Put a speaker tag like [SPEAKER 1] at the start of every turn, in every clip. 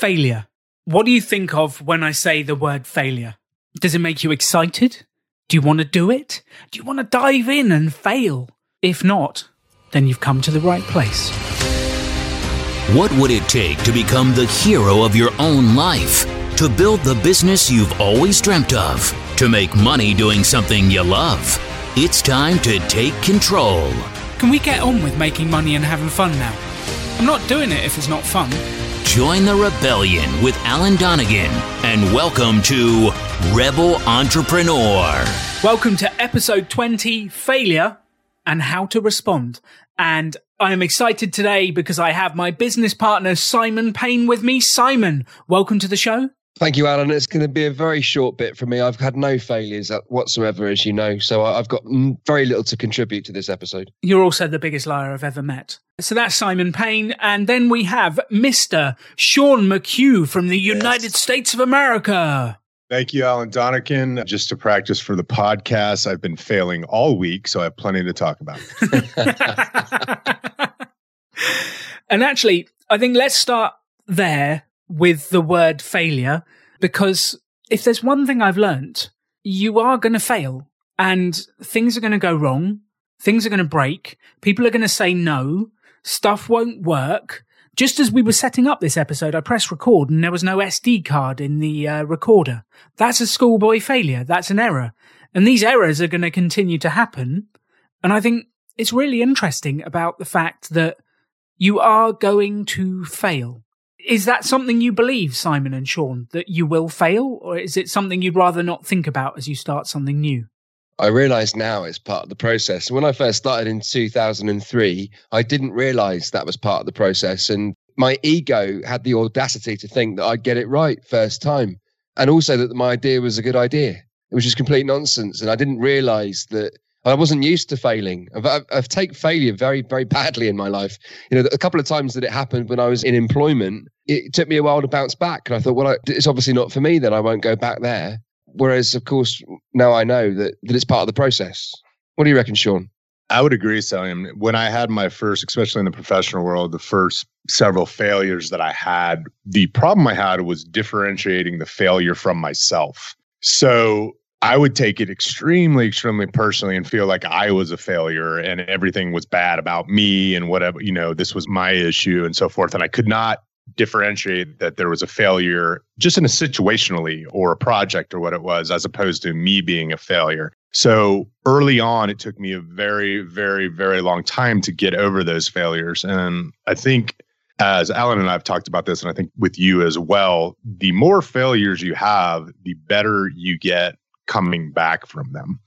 [SPEAKER 1] Failure. What do you think of when I say the word failure? Does it make you excited? Do you want to do it? Do you want to dive in and fail? If not, then you've come to the right place.
[SPEAKER 2] What would it take to become the hero of your own life? To build the business you've always dreamt of? To make money doing something you love? It's time to take control.
[SPEAKER 1] Can we get on with making money and having fun now? I'm not doing it if it's not fun.
[SPEAKER 2] Join the rebellion with Alan Donegan and welcome to Rebel Entrepreneur.
[SPEAKER 1] Welcome to episode 20 Failure and How to Respond. And I am excited today because I have my business partner, Simon Payne, with me. Simon, welcome to the show.
[SPEAKER 3] Thank you, Alan. It's going to be a very short bit for me. I've had no failures whatsoever, as you know, so I've got very little to contribute to this episode.
[SPEAKER 1] You're also the biggest liar I've ever met. So that's Simon Payne. And then we have Mr. Sean McHugh from the yes. United States of America.
[SPEAKER 4] Thank you, Alan Donegan. Just to practice for the podcast, I've been failing all week, so I have plenty to talk about.
[SPEAKER 1] and actually, I think let's start there with the word failure because if there's one thing I've learnt, you are going to fail and things are going to go wrong. Things are going to break. People are going to say no. Stuff won't work. Just as we were setting up this episode, I pressed record and there was no SD card in the uh, recorder. That's a schoolboy failure. That's an error. And these errors are going to continue to happen. And I think it's really interesting about the fact that you are going to fail. Is that something you believe, Simon and Sean, that you will fail? Or is it something you'd rather not think about as you start something new?
[SPEAKER 3] I realize now it's part of the process. When I first started in 2003, I didn't realize that was part of the process. And my ego had the audacity to think that I'd get it right first time. And also that my idea was a good idea. It was just complete nonsense. And I didn't realize that I wasn't used to failing. I've, I've, taken failure very, very badly in my life. You know, a couple of times that it happened when I was in employment, it took me a while to bounce back. And I thought, well, I, it's obviously not for me, then I won't go back there. Whereas, of course, now I know that, that it's part of the process. What do you reckon, Sean?
[SPEAKER 4] I would agree, Simon. When I had my first, especially in the professional world, the first several failures that I had, the problem I had was differentiating the failure from myself. So I would take it extremely, extremely personally and feel like I was a failure and everything was bad about me and whatever, you know, this was my issue and so forth. And I could not differentiate that there was a failure just in a situationally or a project or what it was, as opposed to me being a failure. So early on, it took me a very, very, very long time to get over those failures. And I think as Alan and I have talked about this, and I think with you as well, the more failures you have, the better you get coming back from them.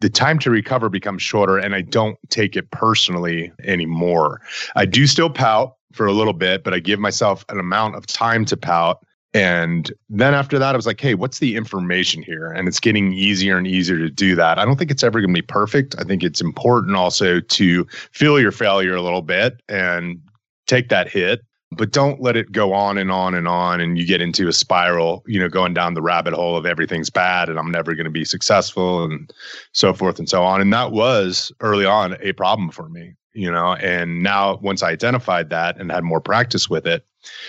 [SPEAKER 4] The time to recover becomes shorter, and I don't take it personally anymore. I do still pout for a little bit, but I give myself an amount of time to pout. And then after that, I was like, hey, what's the information here? And it's getting easier and easier to do that. I don't think it's ever going to be perfect. I think it's important also to feel your failure a little bit and take that hit but don't let it go on and on and on and you get into a spiral you know going down the rabbit hole of everything's bad and i'm never going to be successful and so forth and so on. And that was early on a problem for me you know and now once i identified that and had more practice with it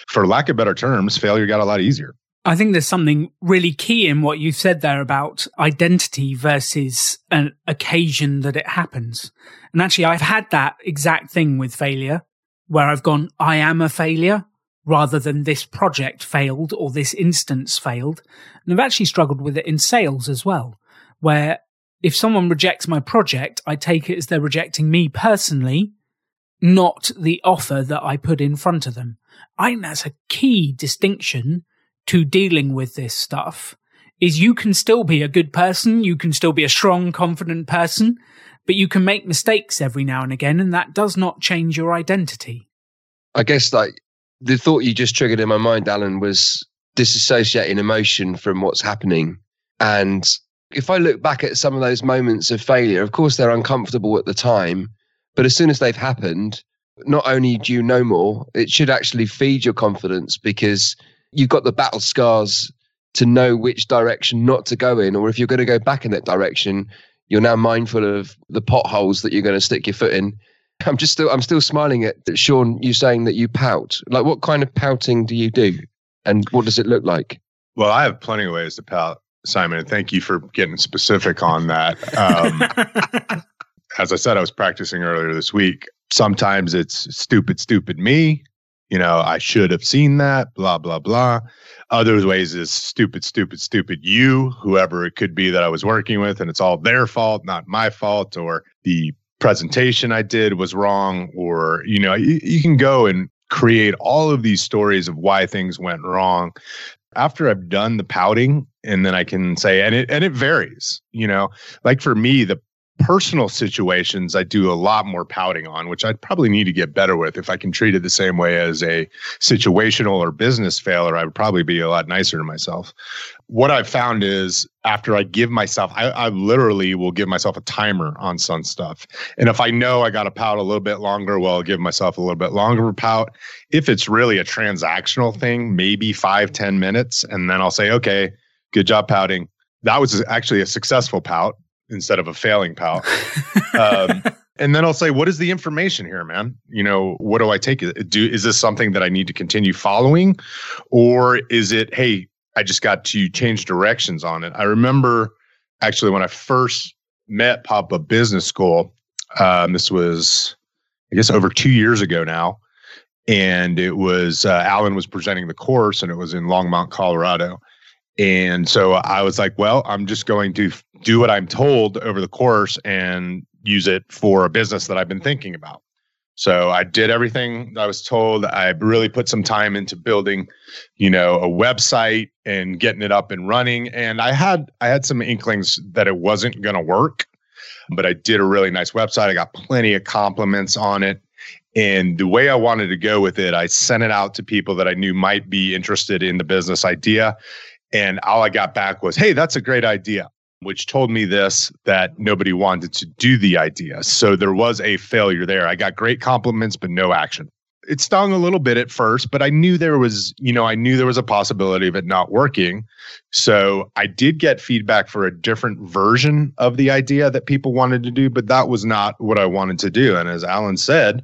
[SPEAKER 4] for lack of better terms failure got a lot easier.
[SPEAKER 1] I think there's something really key in what you said there about identity versus an occasion that it happens. And actually, I've had that exact thing with failure where I've gone, I am a failure rather than this project failed or this instance failed. And I've actually struggled with it in sales as well, where if someone rejects my project, I take it as they're rejecting me personally, not the offer that I put in front of them. I think that's a key distinction to dealing with this stuff is you can still be a good person. You can still be a strong, confident person, but you can make mistakes every now and again. And that does not change your identity.
[SPEAKER 3] I guess like the thought you just triggered in my mind, Alan, was disassociating emotion from what's happening. And if I look back at some of those moments of failure, of course, they're uncomfortable at the time. But as soon as they've happened, not only do you know more, it should actually feed your confidence because you've got the battle scars to know which direction not to go in. Or if you're going to go back in that direction, you're now mindful of the potholes that you're going to stick your foot in. I'm just still, I'm still smiling at Sean, you saying that you pout. Like, what kind of pouting do you do? And what does it look like?
[SPEAKER 4] Well, I have plenty of ways to pout, Simon. And thank you for getting specific on that. Um, as I said, I was practicing earlier this week. Sometimes it's stupid, stupid me. You know, I should have seen that, blah, blah, blah. Other ways is stupid, stupid, stupid you, whoever it could be that I was working with, and it's all their fault, not my fault, or the presentation I did was wrong, or, you know, you, you can go and create all of these stories of why things went wrong after I've done the pouting, and then I can say, and it and it varies, you know. Like for me, the personal situations I do a lot more pouting on, which I'd probably need to get better with. If I can treat it the same way as a situational or business failure, I would probably be a lot nicer to myself. What I've found is after I give myself, I, I literally will give myself a timer on some stuff. And if I know I got to pout a little bit longer, well, I'll give myself a little bit longer pout. If it's really a transactional thing, maybe five ten minutes. And then I'll say, okay, good job pouting. That was actually a successful pout instead of a failing pal. um, and then I'll say, what is the information here, man? You know, what do I take? Do is this something that I need to continue following, or is it, hey, I just got to change directions on it? I remember actually when I first met Pop Up Business School. Um, this was, I guess, over two years ago now, and it was uh, Alan was presenting the course, and it was in Longmont, Colorado. And so I was like, well, I'm just going to do what I'm told over the course and use it for a business that I've been thinking about. So I did everything I was told. I really put some time into building, you know, a website and getting it up and running. And I had I had some inklings that it wasn't going to work, but I did a really nice website. I got plenty of compliments on it. And the way I wanted to go with it, I sent it out to people that I knew might be interested in the business idea. And all I got back was, hey, that's a great idea, which told me this that nobody wanted to do the idea. So there was a failure there. I got great compliments, but no action. It stung a little bit at first, but I knew there was, you know, I knew there was a possibility of it not working. So I did get feedback for a different version of the idea that people wanted to do, but that was not what I wanted to do. And as Alan said,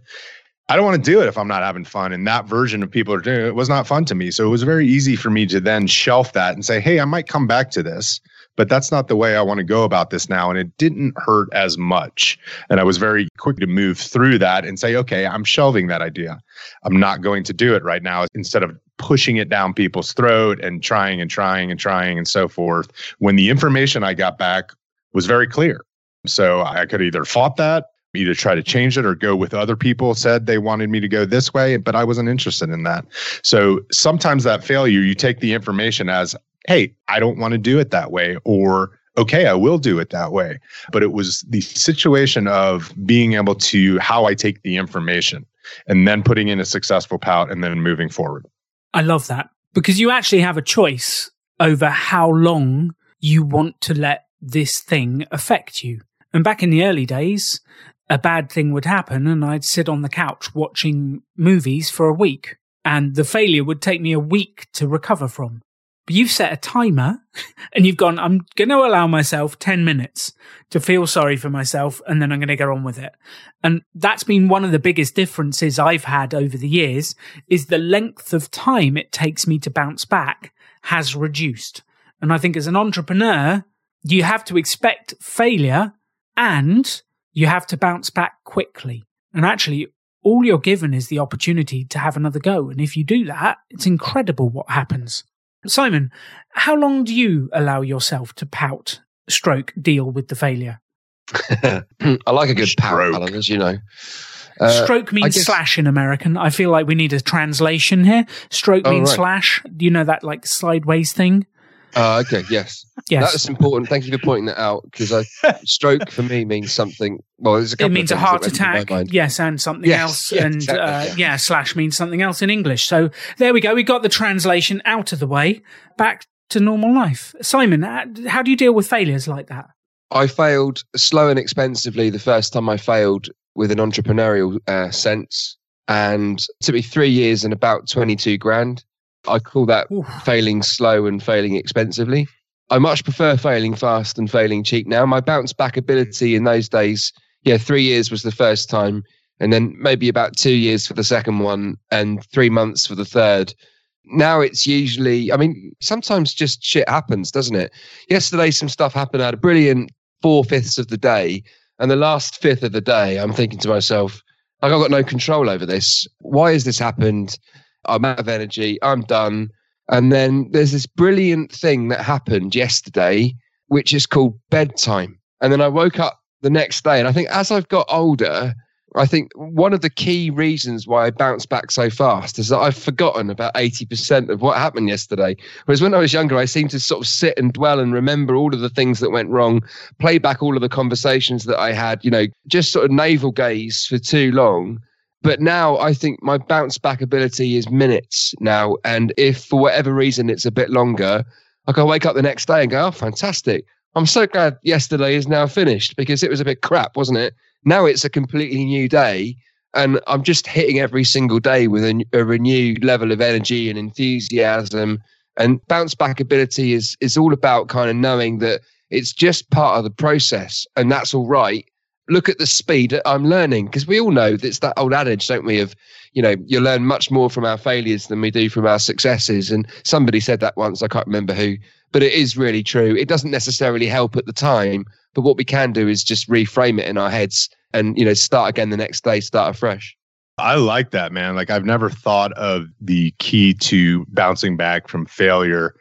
[SPEAKER 4] I don't want to do it if I'm not having fun. And that version of people are doing it was not fun to me. So it was very easy for me to then shelf that and say, hey, I might come back to this, but that's not the way I want to go about this now. And it didn't hurt as much. And I was very quick to move through that and say, okay, I'm shelving that idea. I'm not going to do it right now instead of pushing it down people's throat and trying and trying and trying and so forth. When the information I got back was very clear. So I could either fought that either try to change it or go with other people said they wanted me to go this way but i wasn't interested in that. So sometimes that failure you take the information as hey i don't want to do it that way or okay i will do it that way. But it was the situation of being able to how i take the information and then putting in a successful pout and then moving forward.
[SPEAKER 1] I love that because you actually have a choice over how long you want to let this thing affect you. And back in the early days, a bad thing would happen and I'd sit on the couch watching movies for a week and the failure would take me a week to recover from. But you've set a timer and you've gone, I'm going to allow myself 10 minutes to feel sorry for myself and then I'm going to go on with it. And that's been one of the biggest differences I've had over the years is the length of time it takes me to bounce back has reduced. And I think as an entrepreneur, you have to expect failure and you have to bounce back quickly. And actually, all you're given is the opportunity to have another go. And if you do that, it's incredible what happens. Simon, how long do you allow yourself to pout, stroke, deal with the failure?
[SPEAKER 3] I like a good pout, Alan, as you know.
[SPEAKER 1] Uh, stroke means guess... slash in American. I feel like we need a translation here. Stroke oh, means right. slash. Do you know that like sideways thing?
[SPEAKER 3] Uh, okay, yes. Yes. That's important. Thank you for pointing that out because a stroke for me means something. Well, there's a couple
[SPEAKER 1] It means
[SPEAKER 3] a
[SPEAKER 1] heart attack, yes, and something yes, else. Yeah, and exactly, uh, yeah. yeah, slash means something else in English. So there we go. We got the translation out of the way. Back to normal life. Simon, how do you deal with failures like that?
[SPEAKER 3] I failed slow and expensively the first time I failed with an entrepreneurial uh, sense. And took me three years and about 22 grand. I call that Oof. failing slow and failing expensively. I much prefer failing fast and failing cheap now. My bounce back ability in those days, yeah, three years was the first time, and then maybe about two years for the second one, and three months for the third. now it's usually, I mean, sometimes just shit happens, doesn't it? Yesterday, some stuff happened. I had a brilliant four fifths of the day. And the last fifth of the day, I'm thinking to myself, like, I've got no control over this. Why has this happened? I'm out of energy. I'm done. And then there's this brilliant thing that happened yesterday, which is called bedtime. And then I woke up the next day. And I think as I've got older, I think one of the key reasons why I bounce back so fast is that I've forgotten about 80% of what happened yesterday. Whereas when I was younger, I seemed to sort of sit and dwell and remember all of the things that went wrong, play back all of the conversations that I had, you know, just sort of navel gaze for too long. But now I think my bounce back ability is minutes now. And if for whatever reason it's a bit longer, I can wake up the next day and go, oh, fantastic. I'm so glad yesterday is now finished because it was a bit crap, wasn't it? Now it's a completely new day. And I'm just hitting every single day with a, a renewed level of energy and enthusiasm. And bounce back ability is is all about kind of knowing that it's just part of the process and that's all right. Look at the speed that I'm learning because we all know that's that old adage, don't we? Of you know, you learn much more from our failures than we do from our successes. And somebody said that once, I can't remember who, but it is really true. It doesn't necessarily help at the time, but what we can do is just reframe it in our heads and, you know, start again the next day, start afresh.
[SPEAKER 4] I like that, man. Like I've never thought of the key to bouncing back from failure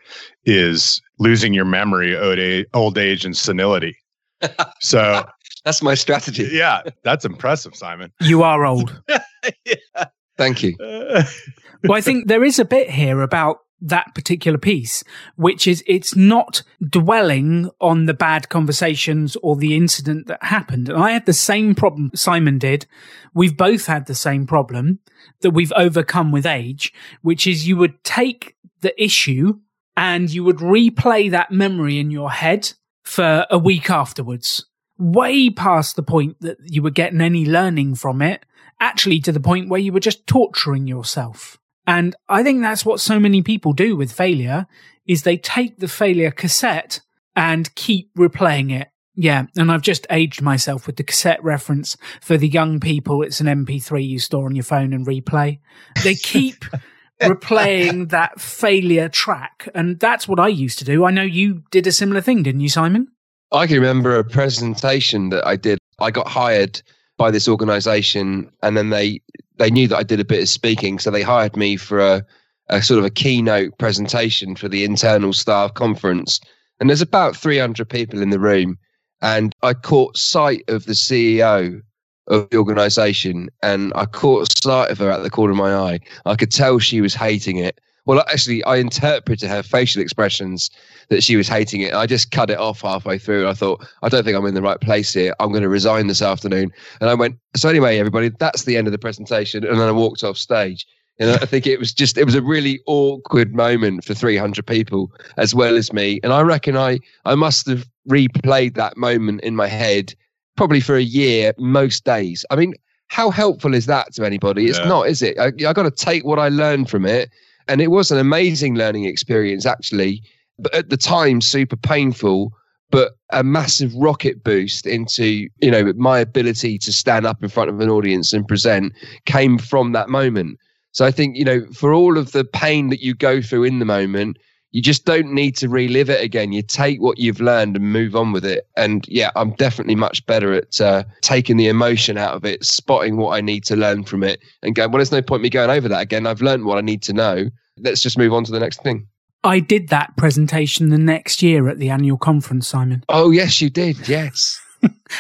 [SPEAKER 4] is losing your memory, old age, old age and senility. So
[SPEAKER 3] that's my strategy.
[SPEAKER 4] Yeah, that's impressive, Simon.
[SPEAKER 1] You are old.
[SPEAKER 3] yeah. Thank you.
[SPEAKER 1] Uh, well, I think there is a bit here about that particular piece, which is it's not dwelling on the bad conversations or the incident that happened. And I had the same problem Simon did. We've both had the same problem that we've overcome with age, which is you would take the issue and you would replay that memory in your head for a week afterwards, way past the point that you were getting any learning from it, actually to the point where you were just torturing yourself. And I think that's what so many people do with failure is they take the failure cassette and keep replaying it. Yeah, and I've just aged myself with the cassette reference for the young people. It's an MP3 you store on your phone and replay. They keep replaying that failure track. And that's what I used to do. I know you did a similar thing, didn't you, Simon?
[SPEAKER 3] I can remember a presentation that I did. I got hired by this organization and then they they knew that I did a bit of speaking, so they hired me for a, a sort of a keynote presentation for the internal staff conference. And there's about 300 people in the room, and I caught sight of the CEO of the organization and I caught sight of her at the corner of my eye. I could tell she was hating it. Well, actually, I interpreted her facial expressions that she was hating it. I just cut it off halfway through. I thought, I don't think I'm in the right place here. I'm going to resign this afternoon. And I went, so anyway, everybody, that's the end of the presentation. And then I walked off stage. And I think it was just, it was a really awkward moment for 300 people as well as me. And I reckon I, I must have replayed that moment in my head probably for a year, most days. I mean, how helpful is that to anybody? It's yeah. not, is it? I, I got to take what I learned from it and it was an amazing learning experience, actually. But at the time, super painful, but a massive rocket boost into, you know, my ability to stand up in front of an audience and present came from that moment. So I think, you know, for all of the pain that you go through in the moment, you just don't need to relive it again. You take what you've learned and move on with it. And yeah, I'm definitely much better at uh, taking the emotion out of it, spotting what I need to learn from it, and going, well, there's no point me going over that again. I've learned what I need to know. Let's just move on to the next thing.
[SPEAKER 1] I did that presentation the next year at the annual conference, Simon.
[SPEAKER 3] Oh, yes, you did. Yes.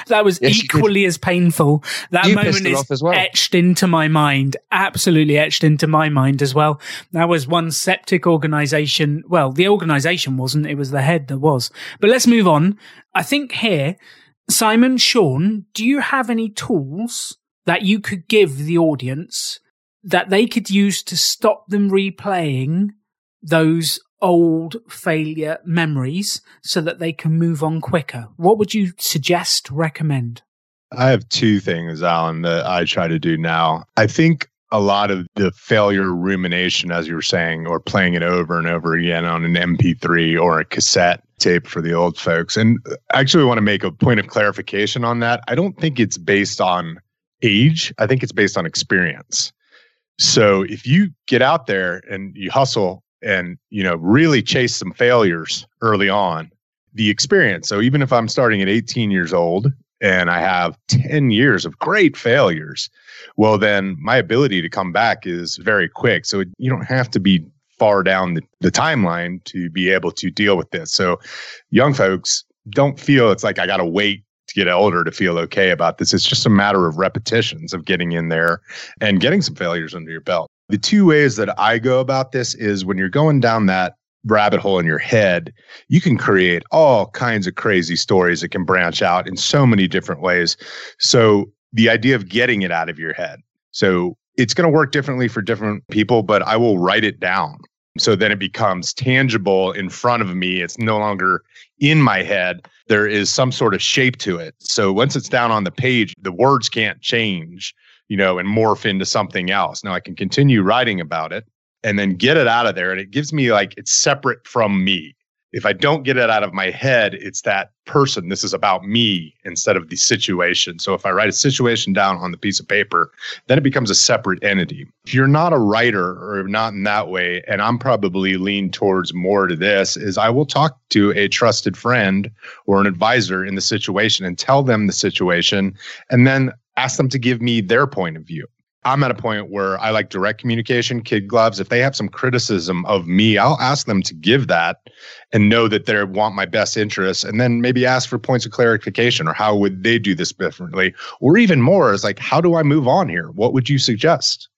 [SPEAKER 1] That was yes, equally as painful. That
[SPEAKER 3] you
[SPEAKER 1] moment
[SPEAKER 3] is well.
[SPEAKER 1] etched into my mind, absolutely etched into my mind as well. That was one septic organization. Well, the organization wasn't, it was the head that was. But let's move on. I think here, Simon, Sean, do you have any tools that you could give the audience that they could use to stop them replaying those old failure memories so that they can move on quicker? What would you suggest, recommend?
[SPEAKER 4] I have two things, Alan, that I try to do now. I think a lot of the failure rumination, as you were saying, or playing it over and over again on an MP3 or a cassette tape for the old folks. And I actually want to make a point of clarification on that. I don't think it's based on age, I think it's based on experience. So if you get out there and you hustle and, you know, really chase some failures early on, the experience. So even if I'm starting at 18 years old and I have 10 years of great failures, well, then my ability to come back is very quick. So you don't have to be far down the, the timeline to be able to deal with this. So young folks don't feel it's like I got to wait to get older to feel okay about this. It's just a matter of repetitions of getting in there and getting some failures under your belt. The two ways that I go about this is when you're going down that rabbit hole in your head, you can create all kinds of crazy stories that can branch out in so many different ways. So the idea of getting it out of your head. So it's going to work differently for different people, but I will write it down. So then it becomes tangible in front of me. It's no longer in my head. There is some sort of shape to it. So once it's down on the page, the words can't change, you know, and morph into something else. Now I can continue writing about it and then get it out of there. And it gives me like it's separate from me if I don't get it out of my head, it's that person. This is about me instead of the situation. So if I write a situation down on the piece of paper, then it becomes a separate entity. If you're not a writer or not in that way, and I'm probably lean towards more to this, is I will talk to a trusted friend or an advisor in the situation and tell them the situation and then ask them to give me their point of view. I'm at a point where I like direct communication, kid gloves. If they have some criticism of me, I'll ask them to give that and know that they want my best interests and then maybe ask for points of clarification or how would they do this differently? Or even more is like, how do I move on here? What would you suggest?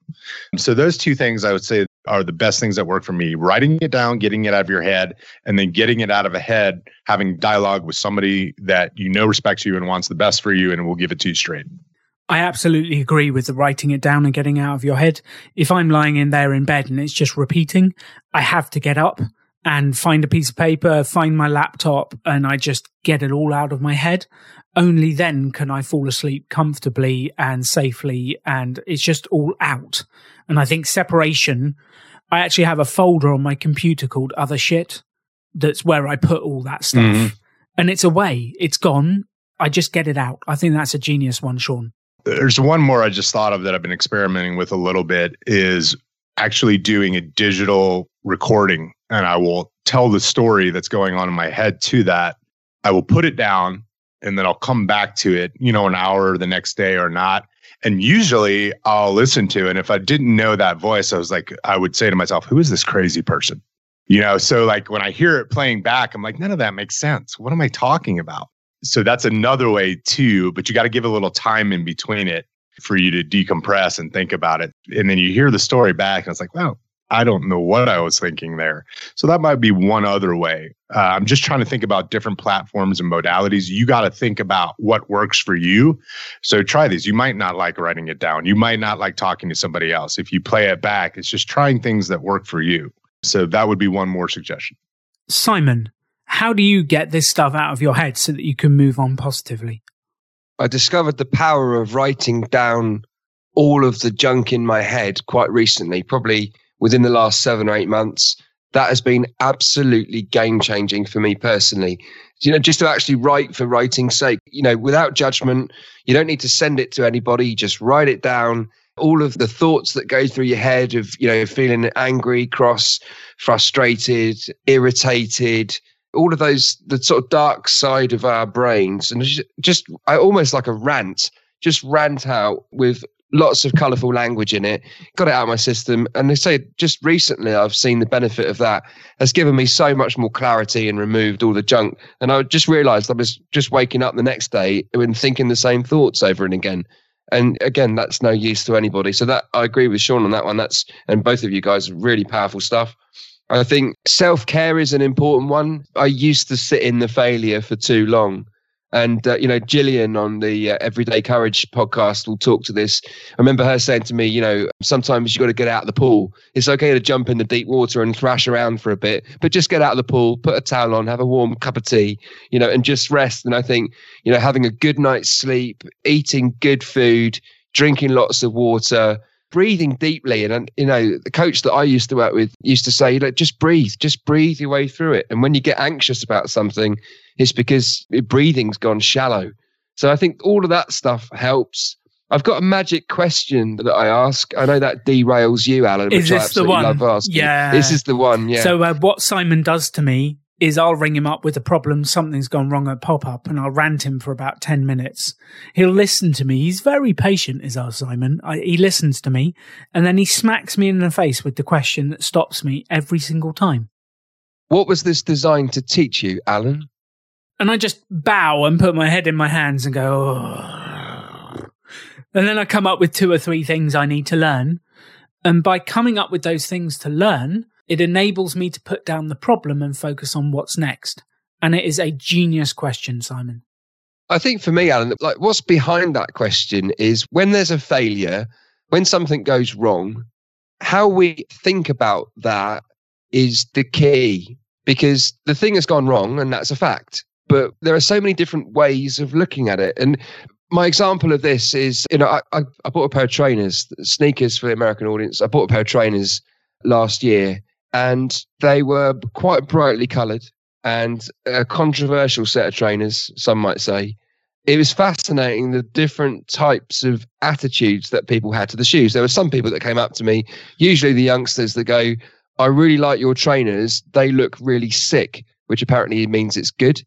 [SPEAKER 4] So those two things I would say are the best things that work for me. Writing it down, getting it out of your head, and then getting it out of a head, having dialogue with somebody that you know respects you and wants the best for you and will give it to you straight.
[SPEAKER 1] I absolutely agree with the writing it down and getting out of your head. If I'm lying in there in bed and it's just repeating, I have to get up and find a piece of paper, find my laptop, and I just get it all out of my head. Only then can I fall asleep comfortably and safely, and it's just all out. And I think separation, I actually have a folder on my computer called Other Shit. That's where I put all that stuff. Mm-hmm. And it's away, it's gone. I just get it out. I think that's a genius one, Sean.
[SPEAKER 4] There's one more I just thought of that I've been experimenting with a little bit is actually doing a digital recording and I will tell the story that's going on in my head to that. I will put it down and then I'll come back to it, you know, an hour the next day or not. And usually I'll listen to it. And if I didn't know that voice, I was like, I would say to myself, who is this crazy person? You know, so like when I hear it playing back, I'm like, none of that makes sense. What am I talking about? So that's another way too, but you got to give a little time in between it for you to decompress and think about it. And then you hear the story back and it's like, wow, I don't know what I was thinking there. So that might be one other way. Uh, I'm just trying to think about different platforms and modalities. You got to think about what works for you. So try these. You might not like writing it down. You might not like talking to somebody else. If you play it back, it's just trying things that work for you. So that would be one more suggestion.
[SPEAKER 1] Simon, how do you get this stuff out of your head so that you can move on positively?
[SPEAKER 3] I discovered the power of writing down all of the junk in my head quite recently, probably within the last seven or eight months. That has been absolutely game changing for me personally. You know, just to actually write for writing's sake, you know, without judgment, you don't need to send it to anybody, just write it down. All of the thoughts that go through your head of, you know, feeling angry, cross, frustrated, irritated, all of those the sort of dark side of our brains and just I almost like a rant just rant out with lots of colorful language in it. Got it out of my system. And they say just recently i've seen the benefit of that. Has given me so much more clarity and removed all the junk. And i just realized i was just waking up the next day and thinking the same thoughts over and again. And again that's no use to anybody. So that i agree with sean on that one. That's and both of you guys really powerful stuff I think self care is an important one. I used to sit in the failure for too long. And, uh, you know, Jillian on the uh, Everyday Courage podcast will talk to this. I remember her saying to me, you know, sometimes you've got to get out of the pool. It's okay to jump in the deep water and thrash around for a bit, but just get out of the pool, put a towel on, have a warm cup of tea, you know, and just rest. And I think, you know, having a good night's sleep, eating good food, drinking lots of water, breathing deeply. And, you know, the coach that I used to work with used to say, like, just breathe, just breathe your way through it. And when you get anxious about something, it's because your breathing's gone shallow. So I think all of that stuff helps. I've got a magic question that I ask. I know that derails you, Alan.
[SPEAKER 1] Is this the one? Yeah.
[SPEAKER 3] This is the one. Yeah.
[SPEAKER 1] So uh, what Simon does to me is I'll ring him up with a problem, something's gone wrong at pop up, and I'll rant him for about 10 minutes. He'll listen to me. He's very patient, is our Simon. I, he listens to me, and then he smacks me in the face with the question that stops me every single time.
[SPEAKER 3] what was this designed to teach you, Alan?
[SPEAKER 1] And I just bow and put my head in my hands and go, oh. And then I come up with two or three things I need to learn. And by coming up with those things to learn, it enables me to put down the problem and focus on what's next. And it is a genius question, Simon.
[SPEAKER 3] I think for me, Alan, like what's behind that question is when there's a failure, when something goes wrong, how we think about that is the key because the thing has gone wrong and that's a fact. But there are so many different ways of looking at it. And my example of this is, you know, I, I, I bought a pair of trainers, sneakers for the American audience. I bought a pair of trainers last year and they were quite brightly colored and a controversial set of trainers, some might say. It was fascinating the different types of attitudes that people had to the shoes. There were some people that came up to me, usually the youngsters that go, I really like your trainers. They look really sick, which apparently means it's good.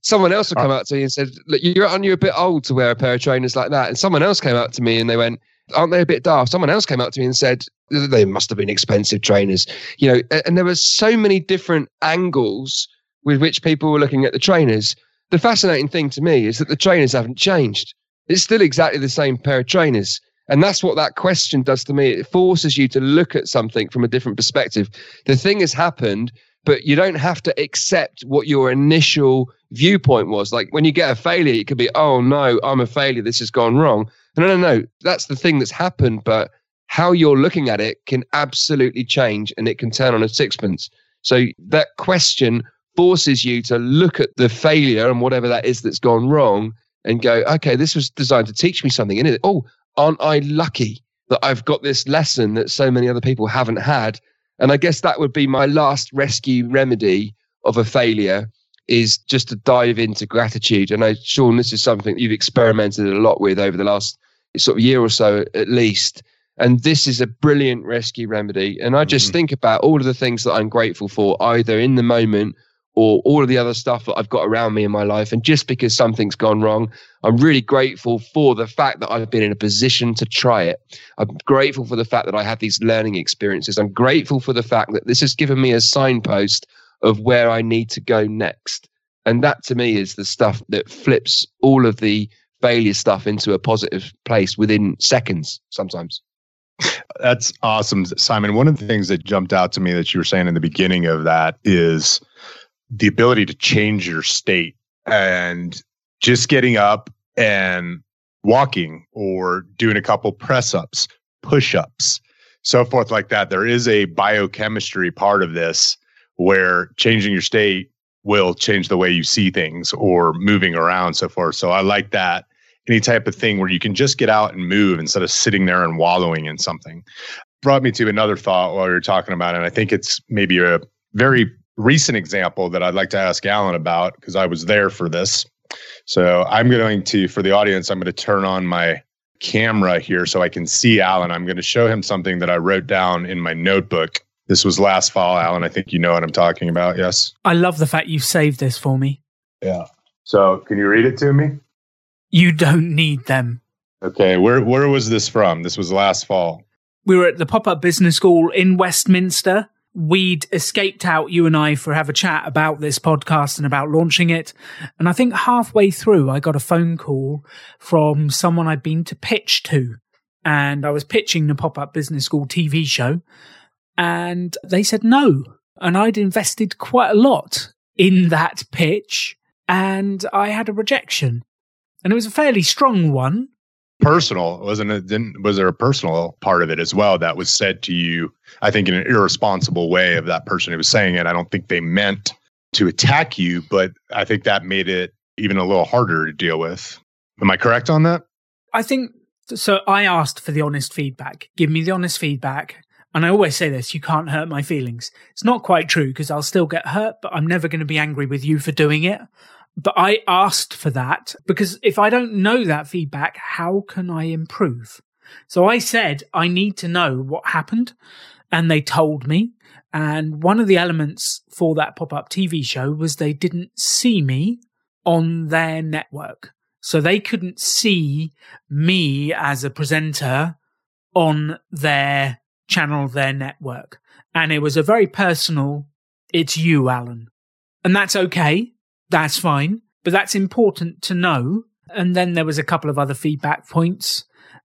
[SPEAKER 3] Someone else would uh. come up to me and said, Look, you're, aren't you a bit old to wear a pair of trainers like that? And someone else came up to me and they went, Aren't they a bit daft? Someone else came up to me and said, They must have been expensive trainers. You know, and there were so many different angles with which people were looking at the trainers. The fascinating thing to me is that the trainers haven't changed. It's still exactly the same pair of trainers. And that's what that question does to me. It forces you to look at something from a different perspective. The thing has happened, but you don't have to accept what your initial viewpoint was. Like when you get a failure, it could be, oh no, I'm a failure. This has gone wrong. No, no, no. That's the thing that's happened. But how you're looking at it can absolutely change and it can turn on a sixpence. So that question forces you to look at the failure and whatever that is that's gone wrong and go, okay, this was designed to teach me something. And it, oh, aren't I lucky that I've got this lesson that so many other people haven't had? And I guess that would be my last rescue remedy of a failure is just to dive into gratitude. And I, Sean, this is something you've experimented a lot with over the last sort of year or so at least. And this is a brilliant rescue remedy. And I just
[SPEAKER 4] Mhm.
[SPEAKER 3] think about all of the things that I'm grateful for, either in the moment or all of the other stuff that I've got around me in my life. And just because something's gone wrong, I'm really grateful for the fact that I've been in a position to try it. I'm grateful for the fact that I have these learning experiences. I'm grateful for the fact that this has given me a signpost of where I need to go next. And that to me is the stuff that flips all of the failure stuff into a positive place within seconds sometimes.
[SPEAKER 4] That's awesome, Simon. One of the things that jumped out to me that you were saying in the beginning of that is the ability to change your state and just getting up and walking or doing a couple press ups, push ups, so forth like that. There is a biochemistry part of this where changing your state will change the way you see things or moving around, so far. So I like that. Any type of thing where you can just get out and move instead of sitting there and wallowing in something. Brought me to another thought while were talking about it. And I think it's maybe a very recent example that I'd like to ask Alan about because I was there for this. So I'm going to, for the audience, I'm going to turn on my camera here so I can see Alan. I'm going to show him something that I wrote down in my notebook. This was last fall, Alan. I think you know what I'm talking about. Yes.
[SPEAKER 1] I love the fact you've saved this for me.
[SPEAKER 4] Yeah. So can you read it to me?
[SPEAKER 1] You don't need them.
[SPEAKER 4] Okay. Where where was this from? This was last fall.
[SPEAKER 1] We were at the pop up business school in Westminster. We'd escaped out, you and I, for have a chat about this podcast and about launching it. And I think halfway through, I got a phone call from someone I'd been to pitch to. And I was pitching the pop up business school TV show. And they said no. And I'd invested quite a lot in that pitch. And I had a rejection. And it was a fairly strong one.
[SPEAKER 4] Personal wasn't it? Didn't was there a personal part of it as well that was said to you? I think in an irresponsible way of that person who was saying it. I don't think they meant to attack you, but I think that made it even a little harder to deal with. Am I correct on that?
[SPEAKER 1] I think so. I asked for the honest feedback. Give me the honest feedback. And I always say this you can't hurt my feelings. It's not quite true because I'll still get hurt, but I'm never going to be angry with you for doing it. But I asked for that because if I don't know that feedback, how can I improve? So I said, I need to know what happened. And they told me. And one of the elements for that pop up TV show was they didn't see me on their network. So they couldn't see me as a presenter on their channel, their network. And it was a very personal, it's you, Alan. And that's okay. That's fine. But that's important to know. And then there was a couple of other feedback points.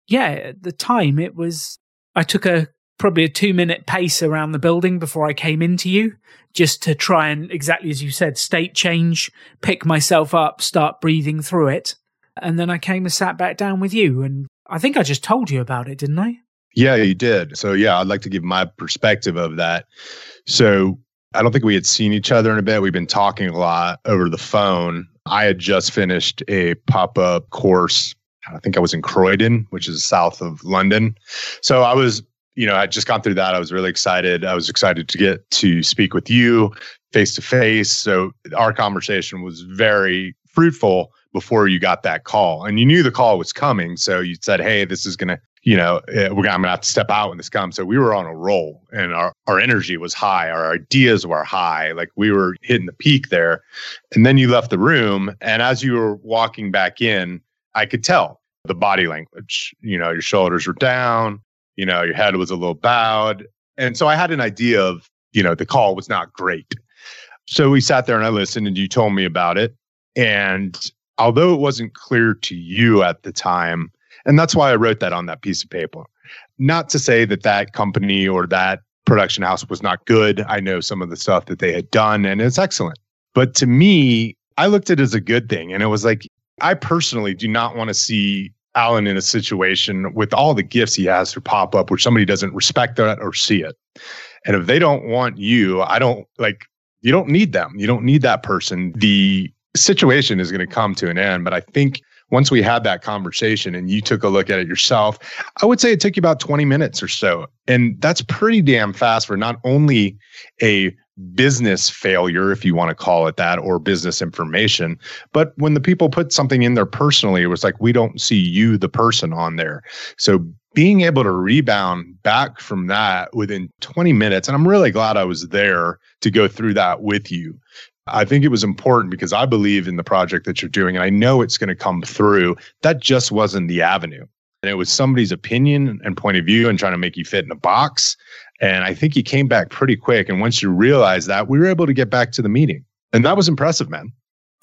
[SPEAKER 1] Yeah, at the time it was, I took a probably a two minute pace around the building before I came into you, just to try and exactly as you said, state change, pick myself up, start breathing through it. And then I came and sat back down with you. And I think I just told you about it, didn't I?
[SPEAKER 4] Yeah, you did. So, yeah, I'd like to give my perspective of that. So, I don't think we had seen each other in a bit. We've been talking a lot over the phone. I had just finished a pop up course. I think I was in Croydon, which is south of London. So I was, you know, I would just gone through that. I was really excited. I was excited to get to speak with you face to face. So our conversation was very fruitful before you got that call and you knew the call was coming so you said hey this is going to you know eh, we're going to have to step out when this comes. So we were on a roll and our, our energy was high our ideas were high like we were hitting the peak there. And then you left the room and as you were walking back in i could tell the body language you know your shoulders were down you know your head was a little bowed and so i had an idea of you know the call was not great. So we sat there and i listened and you told me about it and although it wasn't clear to you at the time, and that's why I wrote that on that piece of paper. Not to say that that company or that production house was not good. I know some of the stuff that they had done and it's excellent. But to me, I looked at it as a good thing. And it was like, I personally do not want to see Alan in a situation with all the gifts he has to pop up where somebody doesn't respect that or see it. And if they don't want you, I don't like, you don't need them. You don't need that person. The situation is going to come to an end. But I think once we had that conversation and you took a look at it yourself, I would say it took you about 20 minutes or so. And that's pretty damn fast for not only a business failure, if you want to call it that, or business information. But when the people put something in there personally, it was like, we don't see you, the person, on there. So being able to rebound back from that within 20 minutes, and I'm really glad I was there to go through that with you I think it was important because I believe in the project that you're doing and I know it's going to come through. That just wasn't the avenue. And it was somebody's opinion and point of view and trying to make you fit in a box. And I think you came back pretty quick. And once you realized that, we were able to get back to the meeting. And that was impressive, man.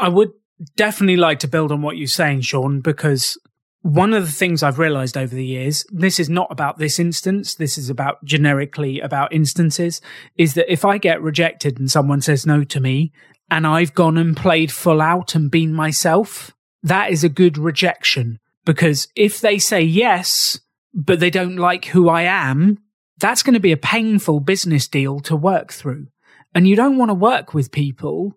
[SPEAKER 1] I would definitely like to build on what you're saying, Sean, because one of the things I've realized over the years, this is not about this instance, this is about generically about instances, is that if I get rejected and someone says no to me, and I've gone and played full out and been myself, that is a good rejection. Because if they say yes, but they don't like who I am, that's going to be a painful business deal to work through. And you don't want to work with people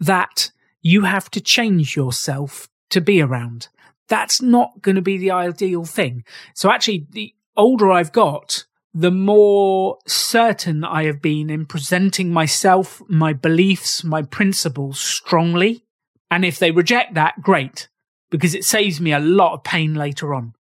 [SPEAKER 1] that you have to change yourself to be around. That's not going to be the ideal thing. So actually, the older I've got, the more certain I have been in presenting myself, my beliefs, my principles strongly. And if they reject that, great, because it saves me a lot of pain later on.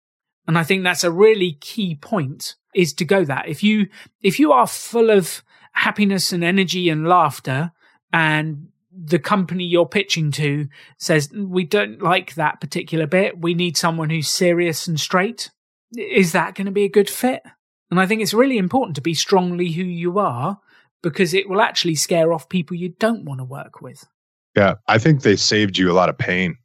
[SPEAKER 1] And I think that's a really key point is to go that. If you, if you are full of happiness and energy and laughter and the company you're pitching to says, we don't like that particular bit. We need someone who's serious and straight. Is that going to be a good fit? And I think it's really important to be strongly who you are because it will actually scare off people you don't want to work with.
[SPEAKER 4] Yeah, I think they saved you a lot of pain.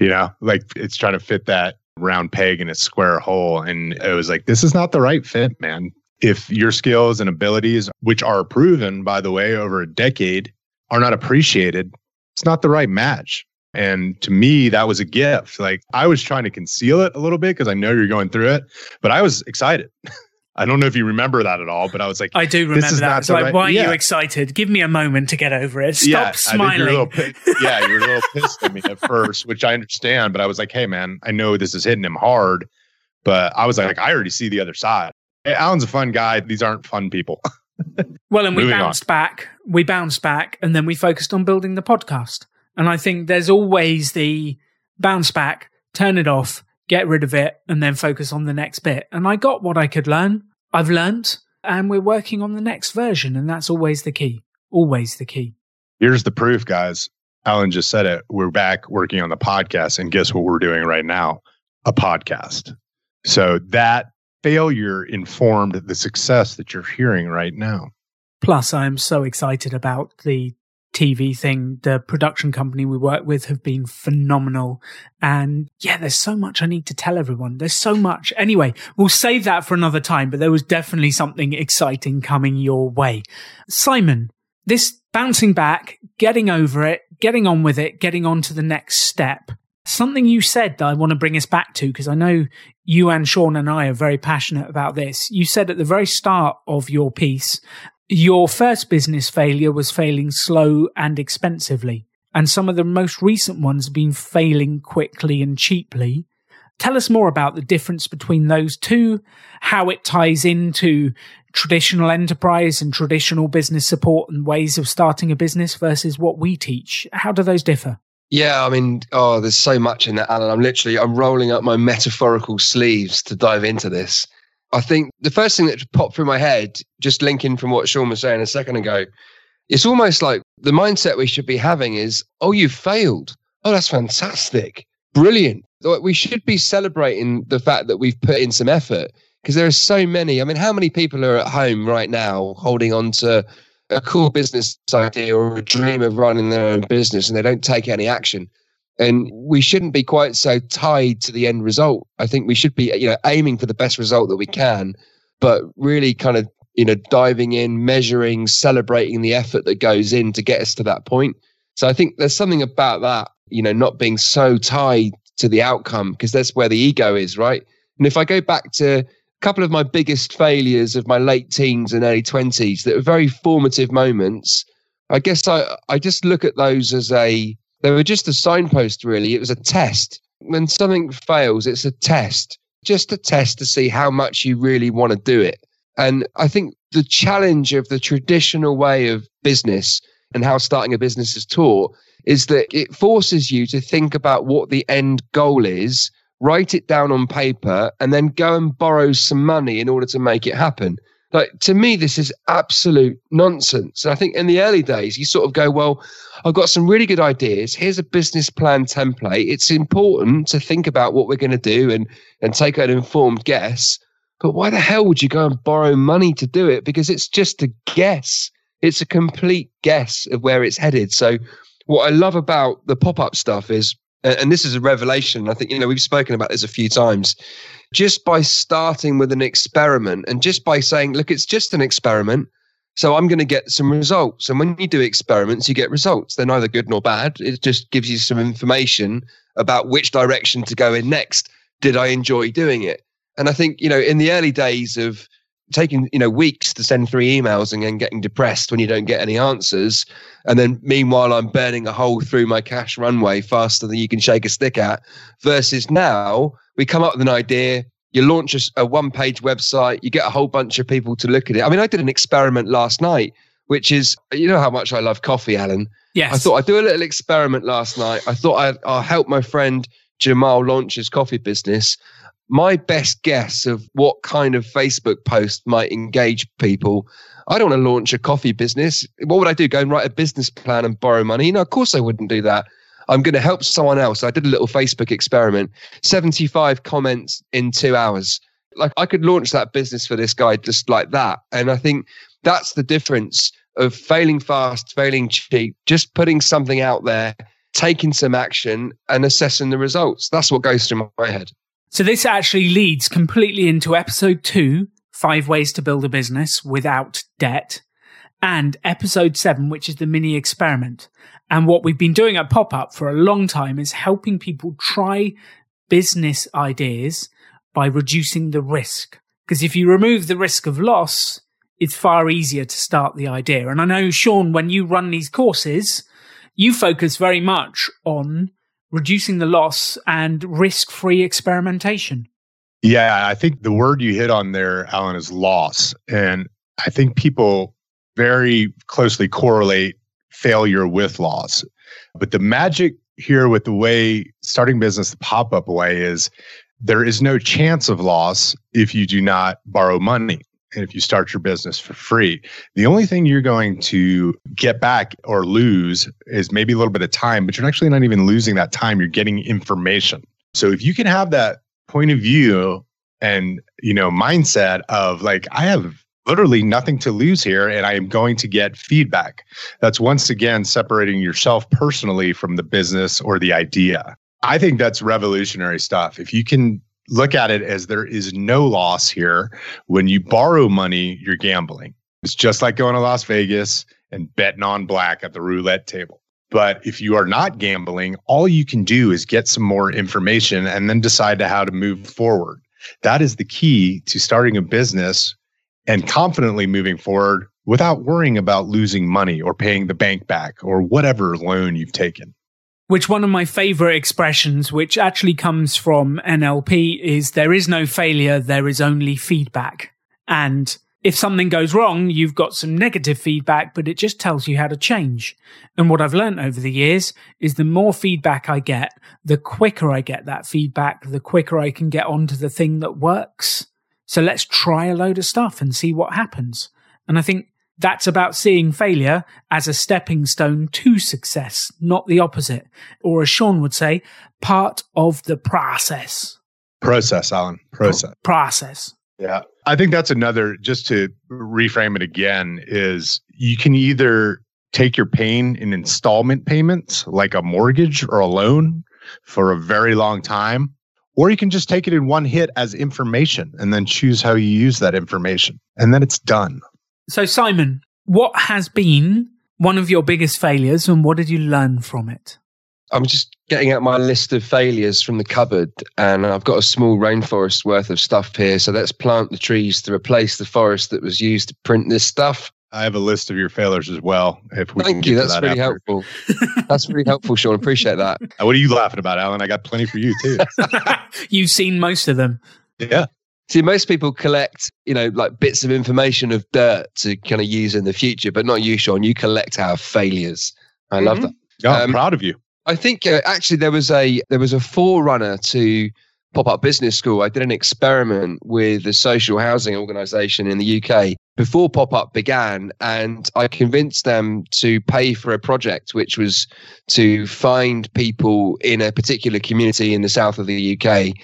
[SPEAKER 4] You know, like it's trying to fit that round peg in a square hole. And it was like, this is not the right fit, man. If your skills and abilities, which are proven, by the way, over a decade, are not appreciated, it's not the right match. And to me, that was a gift. Like I was trying to conceal it a little bit because I know you're going through it, but I was excited. I don't know if you remember that at all, but I was like,
[SPEAKER 1] I do remember that. So like, right. why are yeah. you excited? Give me a moment to get over it. Stop yeah, smiling.
[SPEAKER 4] You yeah, you were a little pissed at me at first, which I understand. But I was like, hey, man, I know this is hitting him hard, but I was like, I already see the other side. Hey, Alan's a fun guy. These aren't fun people.
[SPEAKER 1] well, and we bounced on. back. We bounced back, and then we focused on building the podcast. And I think there's always the bounce back, turn it off, get rid of it, and then focus on the next bit. And I got what I could learn. I've learned, and we're working on the next version. And that's always the key. Always the key.
[SPEAKER 4] Here's the proof, guys. Alan just said it. We're back working on the podcast. And guess what we're doing right now? A podcast. So that failure informed the success that you're hearing right now.
[SPEAKER 1] Plus, I'm so excited about the TV thing. The production company we work with have been phenomenal. And yeah, there's so much I need to tell everyone. There's so much. Anyway, we'll save that for another time, but there was definitely something exciting coming your way. Simon, this bouncing back, getting over it, getting on with it, getting on to the next step. Something you said that I want to bring us back to, because I know you and Sean and I are very passionate about this. You said at the very start of your piece, your first business failure was failing slow and expensively, and some of the most recent ones have been failing quickly and cheaply. Tell us more about the difference between those two, how it ties into traditional enterprise and traditional business support and ways of starting a business versus what we teach. How do those differ?
[SPEAKER 3] Yeah, I mean, oh, there's so much in that, Alan. I'm literally I'm rolling up my metaphorical sleeves to dive into this. I think the first thing that popped through my head, just linking from what Sean was saying a second ago, it's almost like the mindset we should be having is, oh, you failed. Oh, that's fantastic. Brilliant. We should be celebrating the fact that we've put in some effort because there are so many. I mean, how many people are at home right now holding on to a cool business idea or a dream of running their own business and they don't take any action? And we shouldn't be quite so tied to the end result. I think we should be, you know, aiming for the best result that we can, but really kind of, you know, diving in, measuring, celebrating the effort that goes in to get us to that point. So I think there's something about that, you know, not being so tied to the outcome because that's where the ego is, right? And if I go back to a couple of my biggest failures of my late teens and early 20s that were very formative moments, I guess I, I just look at those as a they were just a signpost, really. It was a test. When something fails, it's a test, just a test to see how much you really want to do it. And I think the challenge of the traditional way of business and how starting a business is taught is that it forces you to think about what the end goal is, write it down on paper, and then go and borrow some money in order to make it happen. Like to me, this is absolute nonsense. And I think in the early days, you sort of go, well, I've got some really good ideas. Here's a business plan template. It's important to think about what we're going to do and and take an informed guess. But why the hell would you go and borrow money to do it? Because it's just a guess. It's a complete guess of where it's headed. So what I love about the pop-up stuff is and this is a revelation. I think, you know, we've spoken about this a few times just by starting with an experiment and just by saying, look, it's just an experiment. So I'm going to get some results. And when you do experiments, you get results. They're neither good nor bad. It just gives you some information about which direction to go in next. Did I enjoy doing it? And I think, you know, in the early days of taking, you know, weeks to send three emails and then getting depressed when you don't get any answers. And then meanwhile, I'm burning a hole through my cash runway faster than you can shake a stick at versus now we come up with an idea you launch a, a one page website you get a whole bunch of people to look at it. I mean i did an experiment last night which is you know how much i love coffee alan?
[SPEAKER 1] Yes.
[SPEAKER 3] I thought i'd do a little experiment last night. I thought I'd, i'll help my friend jamal launch his coffee business. My best guess of what kind of facebook post might engage people i don't want to launch a coffee business. What would i do? Go and write a business plan and borrow money? No of course i wouldn't do that I'm going to help someone else. I did a little Facebook experiment, 75 comments in two hours. Like I could launch that business for this guy just like that. And I think that's the difference of failing fast, failing cheap, just putting something out there, taking some action and assessing the results. That's what goes through my head.
[SPEAKER 1] So this actually leads completely into episode two, five ways to build a business without debt and episode seven, which is the mini experiment. And what we've been doing at Pop Up for a long time is helping people try business ideas by reducing the risk. Because if you remove the risk of loss, it's far easier to start the idea. And I know, Sean, when you run these courses, you focus very much on reducing the loss and risk free experimentation.
[SPEAKER 4] Yeah, I think the word you hit on there, Alan, is loss. And I think people very closely correlate failure with loss. But the magic here with the way starting business the pop up way is there is no chance of loss if you do not borrow money and if you start your business for free. The only thing you're going to get back or lose is maybe a little bit of time, but you're actually not even losing that time. You're getting information. So if you can have that point of view and, you know, mindset of like, I have literally nothing to lose here and I am going to get feedback. That's once again separating yourself personally from the business or the idea. I think that's revolutionary stuff. If you can look at it as there is no loss here, when you borrow money, you're gambling. It's just like going to Las Vegas and betting on black at the roulette table. But if you are not gambling, all you can do is get some more information and then decide to how to move forward. That is the key to starting a business and confidently moving forward without worrying about losing money or paying the bank back or whatever loan you've taken.
[SPEAKER 1] Which one of my favorite expressions, which actually comes from NLP, is there is no failure, there is only feedback. And if something goes wrong, you've got some negative feedback, but it just tells you how to change. And what I've learned over the years is the more feedback I get, the quicker I get that feedback, the quicker I can get onto the thing that works. So let's try a load of stuff and see what happens. And I think that's about seeing failure as a stepping stone to success, not the opposite. Or as Sean would say, part of the process.
[SPEAKER 4] Process, Alan. Process.
[SPEAKER 1] Process.
[SPEAKER 4] Yeah. I think that's another, just to reframe it again, is you can either take your pain in installment payments, like a mortgage or a loan for a very long time, or you can just take it in one hit as information and then choose how you use that information. And then it's done.
[SPEAKER 1] So, Simon, what has been one of your biggest failures and what did you learn from it?
[SPEAKER 3] I'm just getting out my list of failures from the cupboard, and I've got a small rainforest worth of stuff here. So let's plant the trees to replace the forest that was used to print this stuff.
[SPEAKER 4] I have a list of your failures as well.
[SPEAKER 3] If we thank you, that's that really after. helpful. that's really helpful, Sean. Appreciate that.
[SPEAKER 4] What are you laughing about, Alan? I got plenty for you too.
[SPEAKER 1] You've seen most of them.
[SPEAKER 4] Yeah.
[SPEAKER 3] See, most people collect, you know, like bits of information of dirt to kind of use in the future, but not you, Sean. You collect our failures. I mm-hmm. love that.
[SPEAKER 4] Yeah, I'm um, proud of you.
[SPEAKER 3] I think uh, actually there was a there was a forerunner to pop up business school. I did an experiment with a social housing organization in the UK before pop up began, and I convinced them to pay for a project which was to find people in a particular community in the south of the UK.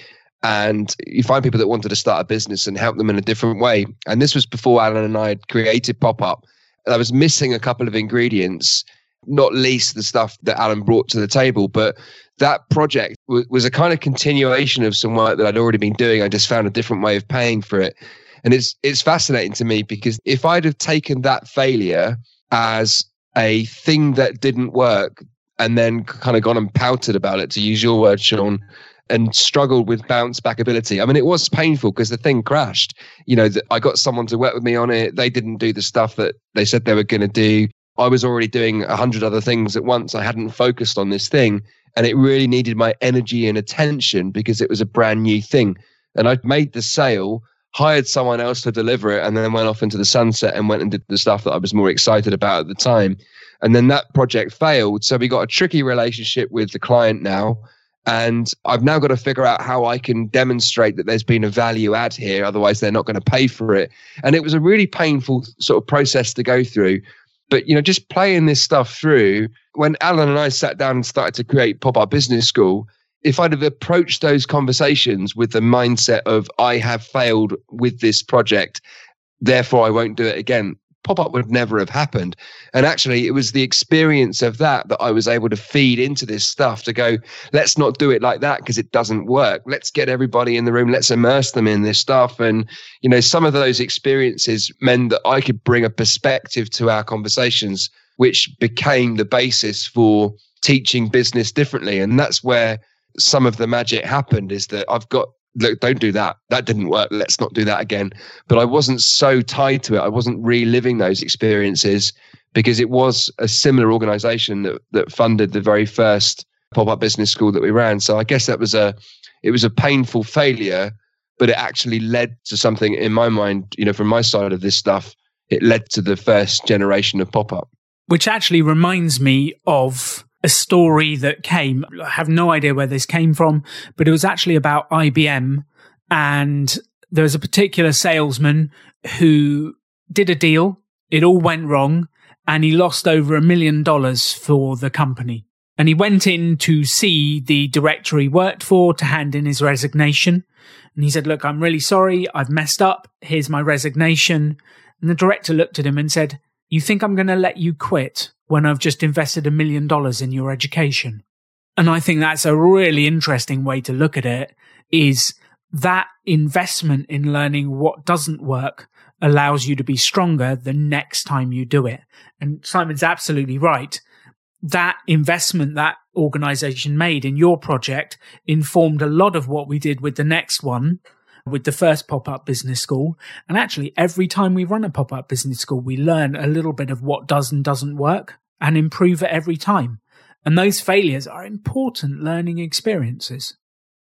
[SPEAKER 3] And you find people that wanted to start a business and help them in a different way. And this was before Alan and I had created Pop Up. I was missing a couple of ingredients not least the stuff that Alan brought to the table. But that project w- was a kind of continuation of some work that I'd already been doing. I just found a different way of paying for it. And it's it's fascinating to me because if I'd have taken that failure as a thing that didn't work and then kind of gone and pouted about it, to use your word, Sean, and struggled with bounce back ability. I mean, it was painful because the thing crashed. You know, I got someone to work with me on it. They didn't do the stuff that they said they were going to do. I was already doing a hundred other things at once. I hadn't focused on this thing and it really needed my energy and attention because it was a brand new thing. And I'd made the sale, hired someone else to deliver it, and then went off into the sunset and went and did the stuff that I was more excited about at the time. And then that project failed. So we got a tricky relationship with the client now. And I've now got to figure out how I can demonstrate that there's been a value add here. Otherwise, they're not going to pay for it. And it was a really painful sort of process to go through but you know, just playing this stuff through. When Alan and I sat down and started to create Pop Up Business School, if I'd have approached those conversations with the mindset of I have failed with this project, therefore I won't do it again, pop up would never have happened. And actually, it was the experience of that that I was able to feed into this stuff to go, let's not do it like that because it doesn't work. Let's get everybody in the room. Let's immerse them in this stuff. And, you know, some of those experiences meant that I could bring a perspective to our conversations, which became the basis for teaching business differently. And that's where some of the magic happened is that I've got look, don't do that. That didn't work. Let's not do that again. But I wasn't so tied to it. I wasn't reliving those experiences because it was a similar organization that, that funded the very first pop-up business school that we ran. So I guess that was a, it was a painful failure, but it actually led to something in my mind, you know, from my side of this stuff, it led to the first generation of pop-up.
[SPEAKER 1] which actually reminds me of a story that came. I have no idea where this came from, but it was actually about IBM. And there was a particular salesman who did a deal. It all went wrong and he lost over a million dollars for the company. And he went in to see the director he worked for to hand in his resignation. And he said, look, I'm really sorry. I've messed up. Here's my resignation. And the director looked at him and said, you think I'm going to let you quit when I've just invested a million dollars in your education? And I think that's a really interesting way to look at it is that investment in learning what doesn't work allows you to be stronger the next time you do it. And Simon's absolutely right. That investment that organization made in your project informed a lot of what we did with the next one with the first pop up business school. And actually, every time we run a pop up business school, we learn a little bit of what does and doesn't work and improve it every time. And those failures are important learning experiences.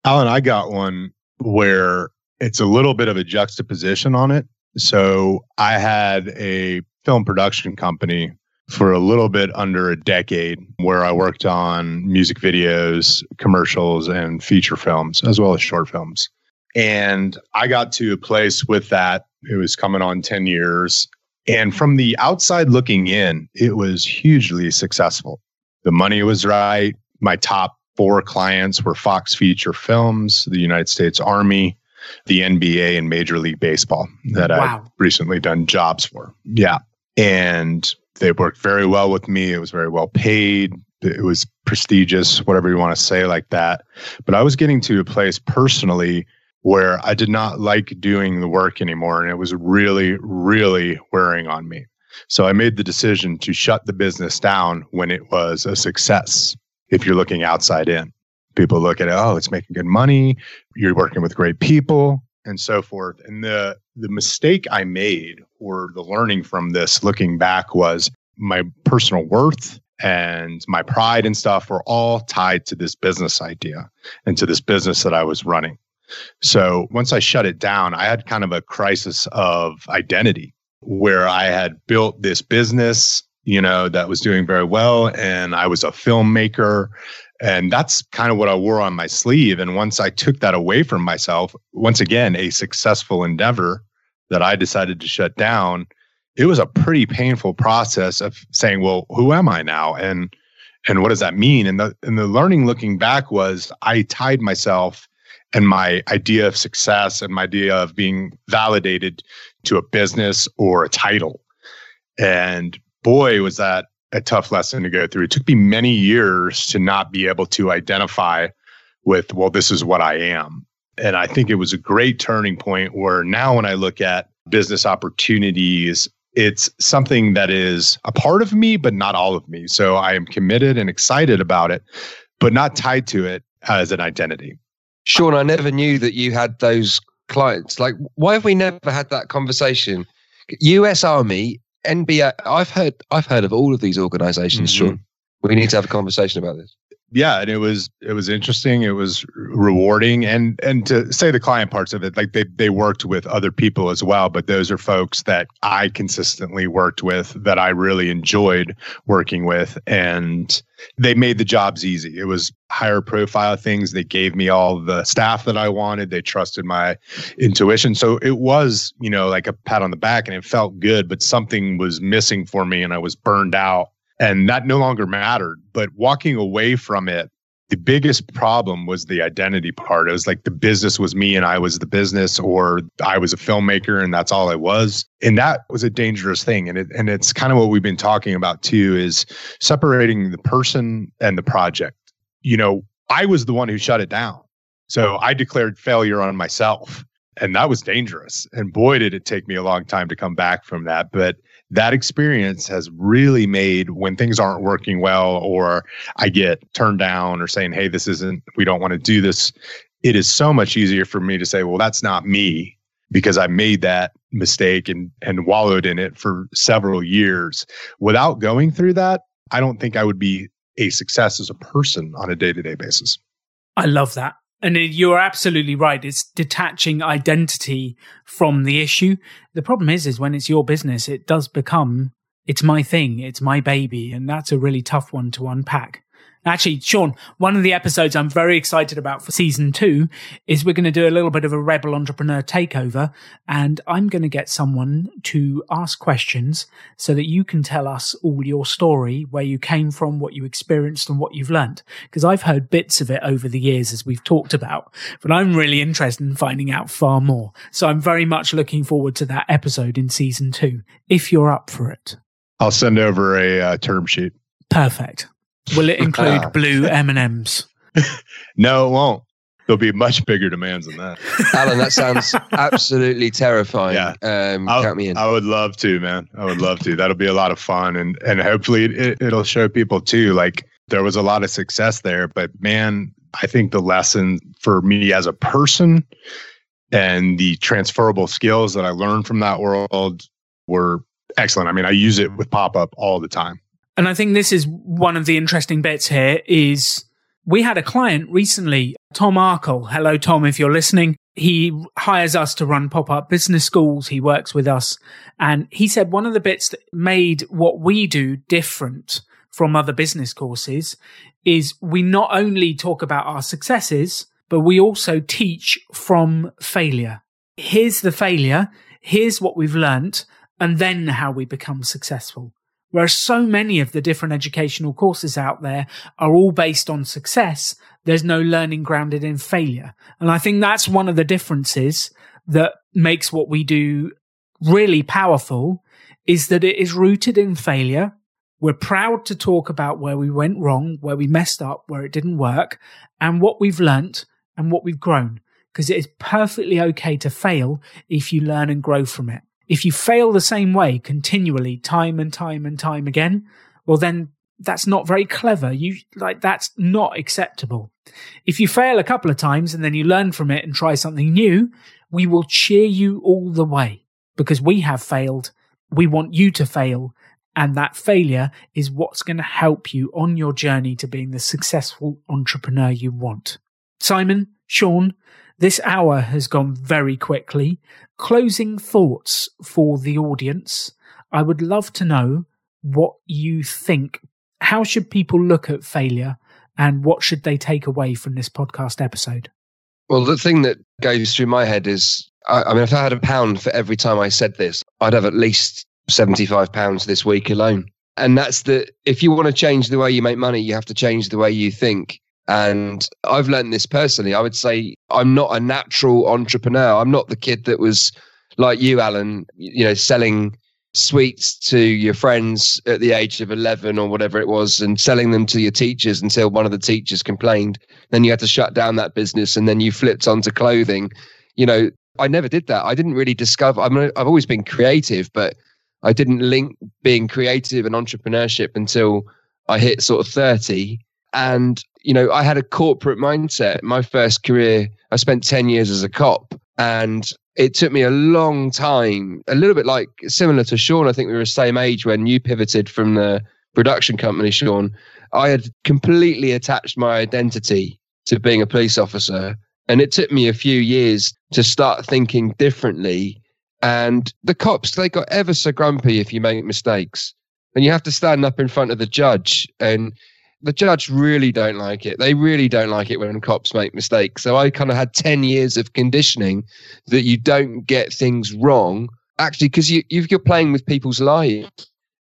[SPEAKER 4] Alan, I got one where it's a little bit of a juxtaposition on it. So I had a film production company for a little bit under a decade where I worked on music videos, commercials, and feature films, as well as short films. And I got to a place with that. It was coming on 10 years. And from the outside looking in, it was hugely successful. The money was right. My top four clients were Fox Feature Films, the United States Army, the NBA, and Major League Baseball that wow. I've recently done jobs for. Yeah. And they worked very well with me. It was very well paid. It was prestigious, whatever you want to say, like that. But I was getting to a place personally where I did not like doing the work anymore. And it was really, really wearing on me. So I made the decision to shut the business down when it was a success. If you're looking outside in, people look at it, oh, it's making good money. You're working with great people and so forth. And the, the mistake I made or the learning from this looking back was my personal worth and my pride and stuff were all tied to this business idea and to this business that I was running. So once I shut it down, I had kind of a crisis of identity where I had built this business, you know, that was doing very well. And I was a filmmaker. And that's kind of what I wore on my sleeve. And once I took that away from myself, once again, a successful endeavor that I decided to shut down, it was a pretty painful process of saying, well, who am I now? And and what does that mean? And the and the learning looking back was I tied myself and my idea of success and my idea of being validated to a business or a title. And boy, was that a tough lesson to go through. It took me many years to not be able to identify with, well, this is what I am. And I think it was a great turning point where now when I look at business opportunities, it's something that is a part of me, but not all of me. So I am committed and excited about it, but not tied to it as an identity.
[SPEAKER 3] Sean, I never knew that you had those clients. Like, why have we never had that conversation? U.S. Army, NBA. I've heard. I've heard of all of these organizations. Mm-hmm. Sean, we need to have a conversation about this
[SPEAKER 4] yeah and it was it was interesting it was rewarding and and to say the client parts of it like they they worked with other people as well but those are folks that i consistently worked with that i really enjoyed working with and they made the jobs easy. It was higher profile things they gave me all the staff that i wanted they trusted my intuition so it was you know like a pat on the back and it felt good but something was missing for me and i was burned out and that no longer mattered. But walking away from it, the biggest problem was the identity part. It was like the business was me and I was the business, or I was a filmmaker and that's all I was. And that was a dangerous thing. And it, and it's kind of what we've been talking about too is separating the person and the project. You know, I was the one who shut it down. So I declared failure on myself. And that was dangerous. And boy, did it take me a long time to come back from that. But that experience has really made when things aren't working well or I get turned down or saying, hey, this isn't, we don't want to do this. It is so much easier for me to say, well, that's not me because I made that mistake and, and wallowed in it for several years. Without going through that, I don't think I would be a success as a person on a day to day basis.
[SPEAKER 1] I love that. And you're absolutely right. It's detaching identity from the issue. The problem is, is when it's your business, it does become it's my thing, it's my baby. And that's a really tough one to unpack. Actually, Sean, one of the episodes I'm very excited about for season two is we're going to do a little bit of a rebel entrepreneur takeover. And I'm going to get someone to ask questions so that you can tell us all your story, where you came from, what you experienced and what you've learned. Because I've heard bits of it over the years as we've talked about, but I'm really interested in finding out far more. So I'm very much looking forward to that episode in season two, if you're up for it.
[SPEAKER 4] I'll send over a uh, term sheet.
[SPEAKER 1] Perfect. Will it include blue M and M's?
[SPEAKER 4] No, it won't. There'll be much bigger demands than that.
[SPEAKER 3] Alan, that sounds absolutely terrifying.
[SPEAKER 4] Yeah.
[SPEAKER 3] Um,
[SPEAKER 4] I,
[SPEAKER 3] count me in.
[SPEAKER 4] I would love to, man. I would love to. That'll be a lot of fun, and and hopefully it, it'll show people too. Like there was a lot of success there, but man, I think the lesson for me as a person and the transferable skills that I learned from that world were excellent. I mean, I use it with pop up all the time.
[SPEAKER 1] And I think this is one of the interesting bits here is we had a client recently, Tom Arkle. Hello, Tom, if you're listening. He hires us to run pop up business schools. He works with us. And he said one of the bits that made what we do different from other business courses is we not only talk about our successes, but we also teach from failure. Here's the failure. Here's what we've learnt and then how we become successful. Whereas so many of the different educational courses out there are all based on success, there's no learning grounded in failure. And I think that's one of the differences that makes what we do really powerful is that it is rooted in failure. We're proud to talk about where we went wrong, where we messed up, where it didn't work, and what we've learnt and what we've grown. Because it is perfectly okay to fail if you learn and grow from it. If you fail the same way continually, time and time and time again, well, then that's not very clever. You like that's not acceptable. If you fail a couple of times and then you learn from it and try something new, we will cheer you all the way because we have failed. We want you to fail. And that failure is what's going to help you on your journey to being the successful entrepreneur you want. Simon, Sean, this hour has gone very quickly. Closing thoughts for the audience. I would love to know what you think. How should people look at failure and what should they take away from this podcast episode?
[SPEAKER 3] Well, the thing that goes through my head is I, I mean, if I had a pound for every time I said this, I'd have at least 75 pounds this week alone. And that's the, if you want to change the way you make money, you have to change the way you think. And I've learned this personally. I would say I'm not a natural entrepreneur. I'm not the kid that was like you, Alan, you know, selling sweets to your friends at the age of 11 or whatever it was and selling them to your teachers until one of the teachers complained. Then you had to shut down that business and then you flipped onto clothing. You know, I never did that. I didn't really discover, I mean, I've always been creative, but I didn't link being creative and entrepreneurship until I hit sort of 30. And you know, I had a corporate mindset. My first career, I spent 10 years as a cop and it took me a long time, a little bit like similar to Sean. I think we were the same age when you pivoted from the production company, Sean. I had completely attached my identity to being a police officer. And it took me a few years to start thinking differently. And the cops, they got ever so grumpy if you make mistakes. And you have to stand up in front of the judge and the judge really don't like it. They really don't like it when cops make mistakes. So I kind of had 10 years of conditioning that you don't get things wrong, actually, because you, you're playing with people's lives.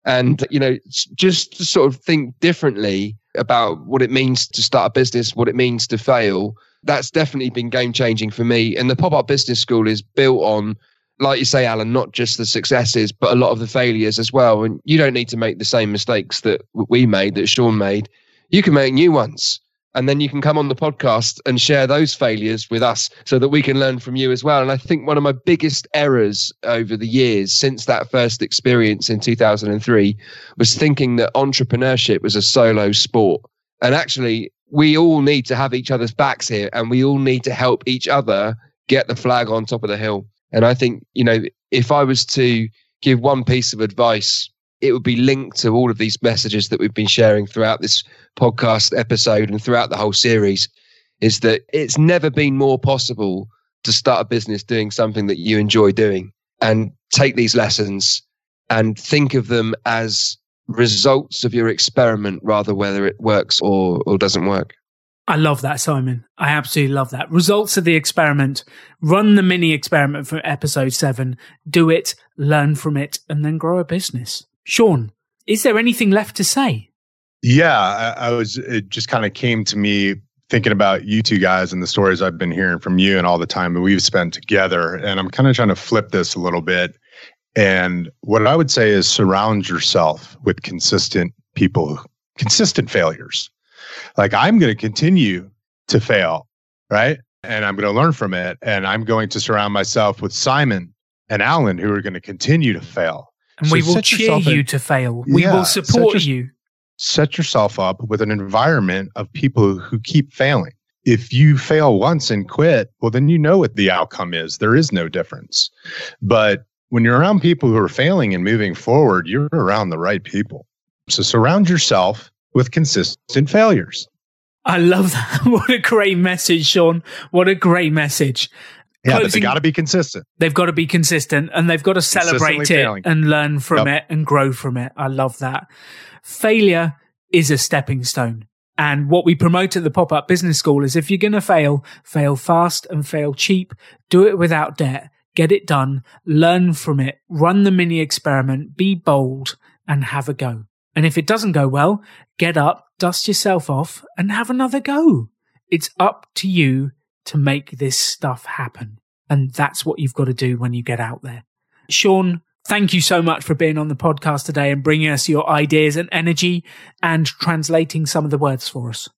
[SPEAKER 3] And, you know, just to sort of think differently about what it means to start a business, what it means to fail, that's definitely been game changing for me. And the pop up business school is built on like you say, Alan, not just the successes, but a lot of the failures as well. And you don't need to make the same mistakes that we made, that Sean made you can make new ones. And then you can come on the podcast and share those failures with us so that we can learn from you as well. And I think one of my biggest errors over the years since that first experience in 2003 was thinking that entrepreneurship was a solo sport. And actually, we all need to have each other's backs here and we all need to help each other get the flag on top of the hill. And I think, you know, if I was to give one piece of advice it would be linked to all of these messages that we've been sharing throughout this podcast episode and throughout the whole series is that it's never been more possible to start a business doing something that you enjoy doing and take these lessons and think of them as results of your experiment rather whether it works or, or doesn't work.
[SPEAKER 1] I love that, Simon. I absolutely love that. Results of the experiment. Run the mini experiment from episode seven. Do it, learn from it, and then grow a business. Sean, is there anything left to say?
[SPEAKER 4] Yeah, I, I was, it just kind of came to me thinking about you two guys and the stories I've been hearing from you and all the time that we've spent together. And I'm kind of trying to flip this a little bit. And what I would say is surround yourself with consistent people, consistent failures like I'm going to continue to fail, right? And I'm going to learn from it. And I'm going to surround myself with Simon and Alan who are going to continue to fail.
[SPEAKER 1] And so we will cheer you to fail. We yeah, will support your, you.
[SPEAKER 4] Set yourself up with an environment of people who keep failing. If you fail once and quit, well, then you know what the outcome is. There is no difference. But when you're around people who are failing and moving forward, you're around the right people. So surround yourself with consistent failures.
[SPEAKER 1] I love that. what a great message, Sean. What a great message.
[SPEAKER 4] Yeah, they got to be consistent.
[SPEAKER 1] They've got to be consistent and they've got to celebrate it failing. and learn from yep. it and grow from it. I love that. Failure is a stepping stone. And what we promote at the pop up business school is if you're going to fail, fail fast and fail cheap. Do it without debt. Get it done. Learn from it. Run the mini experiment. Be bold and have a go. And if it doesn't go well, get up, dust yourself off, and have another go. It's up to you to make this stuff happen. And that's what you've got to do when you get out there. Sean, thank you so much for being on the podcast today and bringing us your ideas and energy and translating some of the words for us.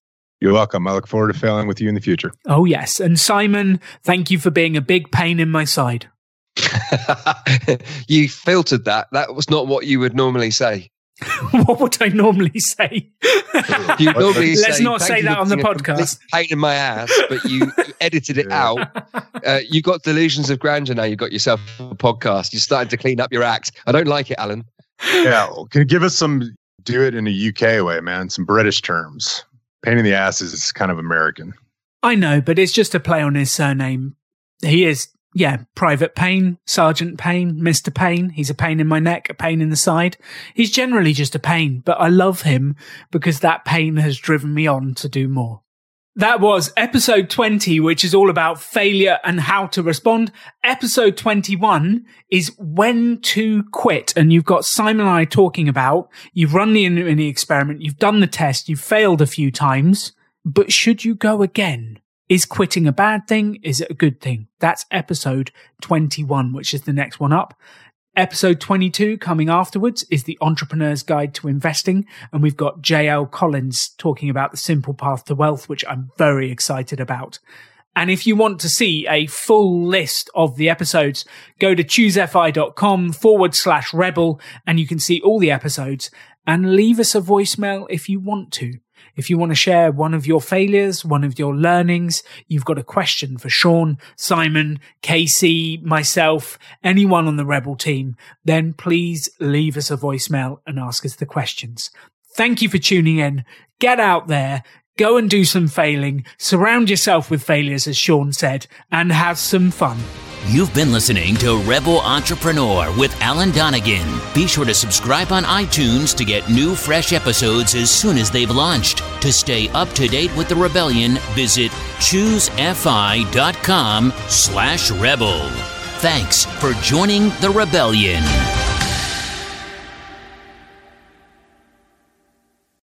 [SPEAKER 4] You're welcome. I look forward to failing with you in the future.
[SPEAKER 1] Oh, yes. And Simon, thank you for being a big pain in my side.
[SPEAKER 3] you filtered that. That was not what you would normally say.
[SPEAKER 1] what would I normally say?
[SPEAKER 3] you normally
[SPEAKER 1] Let's
[SPEAKER 3] say,
[SPEAKER 1] not say that on the podcast.
[SPEAKER 3] Pain in my ass, but you, you edited it yeah. out. Uh, you got delusions of grandeur now. You've got yourself a podcast. You're starting to clean up your act. I don't like it, Alan.
[SPEAKER 4] Yeah, well, can you give us some? Do it in a UK way, man. Some British terms. Pain in the ass is kind of American.
[SPEAKER 1] I know, but it's just a play on his surname. He is yeah, Private Paine, Sergeant Paine, Mr. Paine. He's a pain in my neck, a pain in the side. He's generally just a pain, but I love him because that pain has driven me on to do more. That was episode 20, which is all about failure and how to respond. Episode 21 is when to quit. And you've got Simon and I talking about, you've run the mini experiment, you've done the test, you've failed a few times, but should you go again? Is quitting a bad thing? Is it a good thing? That's episode 21, which is the next one up. Episode 22 coming afterwards is the entrepreneur's guide to investing. And we've got JL Collins talking about the simple path to wealth, which I'm very excited about. And if you want to see a full list of the episodes, go to choosefi.com forward slash rebel and you can see all the episodes and leave us a voicemail if you want to. If you want to share one of your failures, one of your learnings, you've got a question for Sean, Simon, Casey, myself, anyone on the Rebel team, then please leave us a voicemail and ask us the questions. Thank you for tuning in. Get out there, go and do some failing, surround yourself with failures, as Sean said, and have some fun.
[SPEAKER 2] You've been listening to Rebel Entrepreneur with Alan Donegan. Be sure to subscribe on iTunes to get new fresh episodes as soon as they've launched. To stay up to date with the rebellion, visit choosefi.com slash rebel. Thanks for joining the rebellion.